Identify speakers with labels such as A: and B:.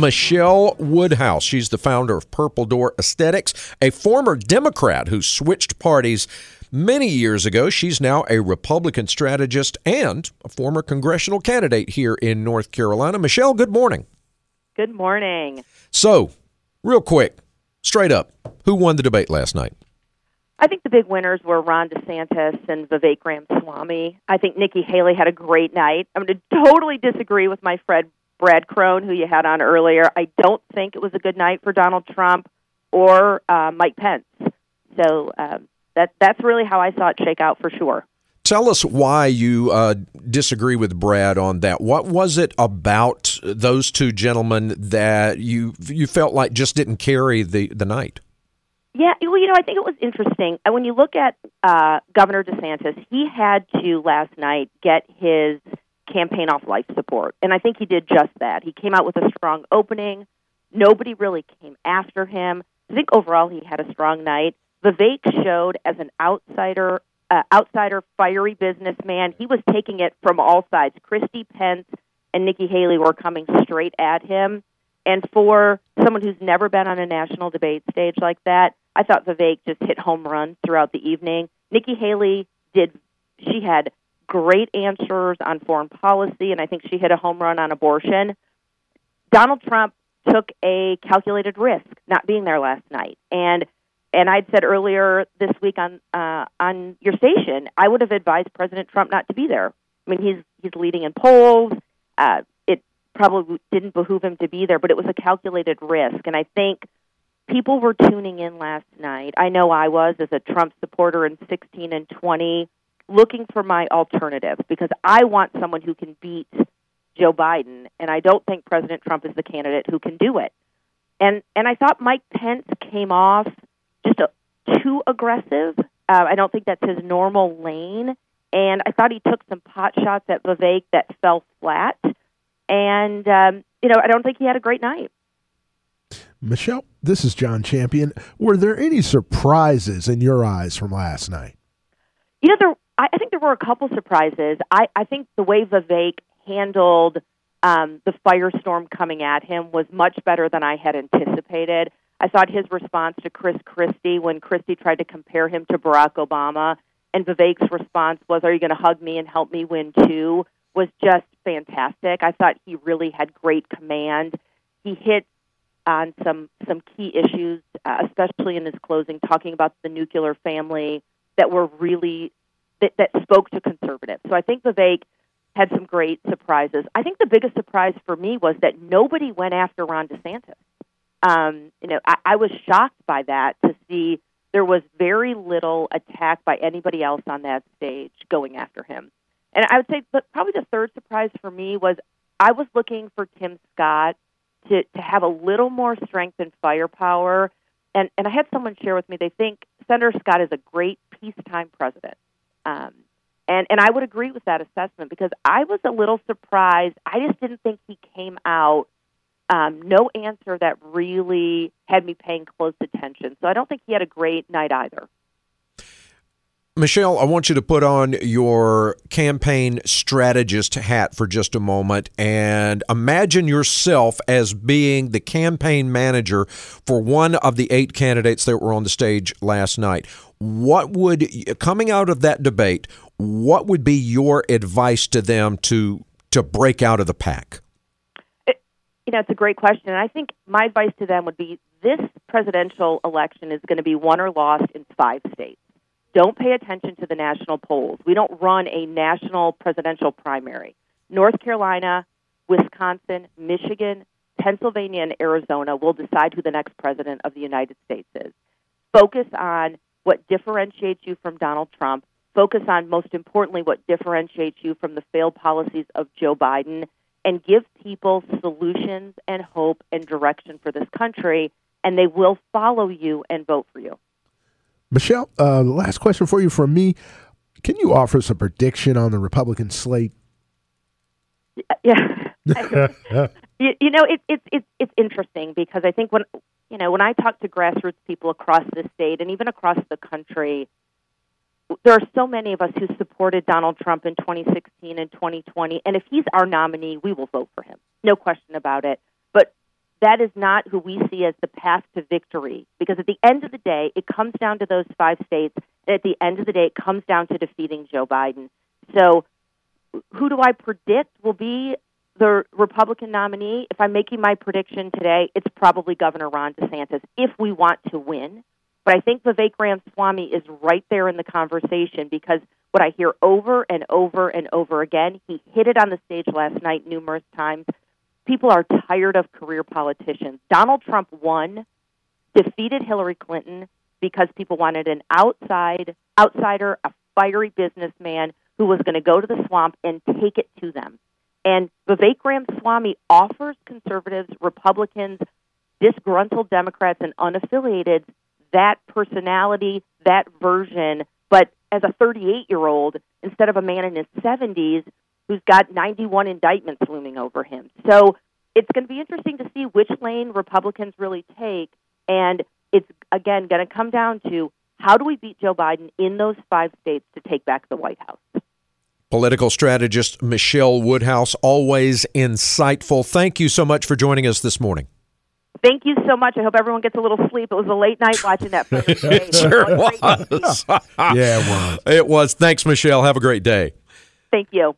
A: Michele Woodhouse. She's the founder of Purple Door Aesthetics, a former Democrat who switched parties many years ago. She's now a Republican strategist and a former congressional candidate here in North Carolina. Michele, good morning.
B: Good morning.
A: So, real quick, straight up, who won the debate last night?
B: I think the big winners were Ron DeSantis and Vivek Ramaswamy. I think Nikki Haley had a great night. I'm going to totally disagree with my friend Brad Crone, who you had on earlier. I don't think it was a good night for Donald Trump or uh, Mike Pence. So um, that that's really how I saw it shake out for sure.
A: Tell us why you uh, disagree with Brad on that. What was it about those two gentlemen that you you felt like just didn't carry the, the night?
B: Yeah, well, you know, I think it was interesting. When you look at uh, Governor DeSantis, he had to last night get his campaign off life support, and I think he did just that. He came out with a strong opening. Nobody really came after him. I think overall he had a strong night. Vivek showed as an outsider, uh, outsider, fiery businessman. He was taking it from all sides. Christie Pence and Nikki Haley were coming straight at him. And for someone who's never been on a national debate stage like that, I thought Vivek just hit home runs throughout the evening. Nikki Haley did, she had great answers on foreign policy, and I think she hit a home run on abortion. Donald Trump took a calculated risk not being there last night. And and I'd said earlier this week on uh, on your station, I would have advised President Trump not to be there. I mean, he's he's leading in polls. Uh, it probably didn't behoove him to be there, but it was a calculated risk. And I think people were tuning in last night. I know I was as a Trump supporter in 16 and 20, looking for my alternative because I want someone who can beat Joe Biden, and I don't think President Trump is the candidate who can do it. And and I thought Mike Pence came off just a, too aggressive. Uh, I don't think that's his normal lane. And I thought he took some pot shots at Vivek that fell flat. And, um, you know, I don't think he had a great night.
C: Michele, this is John Champion. Were there any surprises in your eyes from last night?
B: You know, there, I, I think there were a couple surprises. I, I think the way Vivek handled um, the firestorm coming at him was much better than I had anticipated. I thought his response to Chris Christie when Christie tried to compare him to Barack Obama and Vivek's response was, Are you going to hug me and help me win too? was just fantastic. I thought he really had great command. He hit on some some key issues, uh, especially in his closing, talking about the nuclear family that were really that, that spoke to conservatives. So I think Vivek had some great surprises. I think the biggest surprise for me was that nobody went after Ron DeSantis um, you know, I, I was shocked by that to see there was very little attack by anybody else on that stage going after him. And I would say, probably the third surprise for me was I was looking for Tim Scott to to have a little more strength and firepower. And and I had someone share with me they think Senator Scott is a great peacetime president. Um, and and I would agree with that assessment because I was a little surprised. I just didn't think he came out um, no answer that really had me paying close attention. So I don't think he had a great night either.
A: Michele, I want you to put on your campaign strategist hat for just a moment and imagine yourself as being the campaign manager for one of the eight candidates that were on the stage last night. What would, coming out of that debate, what would be your advice to them to to break out of the pack?
B: You know, it's a great question. I think my advice to them would be this presidential election is going to be won or lost in five states. Don't pay attention to the national polls. We don't run a national presidential primary. North Carolina, Wisconsin, Michigan, Pennsylvania, and Arizona will decide who the next president of the United States is. Focus on what differentiates you from Donald Trump. Focus on, most importantly, what differentiates you from the failed policies of Joe Biden and give people solutions and hope and direction for this country, and they will follow you and vote for you.
C: Michele, uh, last question for you from me. Can you offer us a prediction on the Republican slate?
B: Yeah. you, you, know, it, it, it, it's interesting because I think when you know when I talk to grassroots people across the state and even across the country, there are so many of us who supported Donald Trump in 2016 and 2020, and if he's our nominee, we will vote for him. No question about it. That is not who we see as the path to victory. Because at the end of the day, it comes down to those five states. And at the end of the day, it comes down to defeating Joe Biden. So, who do I predict will be the Republican nominee? If I'm making my prediction today, it's probably Governor Ron DeSantis if we want to win. But I think Vivek Ramaswamy is right there in the conversation because what I hear over and over and over again, he hit it on the stage last night numerous times people are tired of career politicians. Donald Trump won, defeated Hillary Clinton because people wanted an outside outsider, a fiery businessman who was going to go to the swamp and take it to them. And Vivek Ramaswamy offers conservatives, Republicans, disgruntled Democrats, and unaffiliated that personality, that version, but as a 38 year old instead of a man in his 70s who's got 91 indictments looming over him. So it's going to be interesting to see which lane Republicans really take. And it's, again, going to come down to how do we beat Joe Biden in those five states to take back the White House?
A: Political strategist Michele Woodhouse, always insightful. Thank you so much for joining us this morning.
B: Thank you so much. I hope everyone gets a little sleep. It was a late night watching that.
A: it sure was.
C: yeah, it was.
A: It was. Thanks, Michele. Have a great day.
B: Thank you.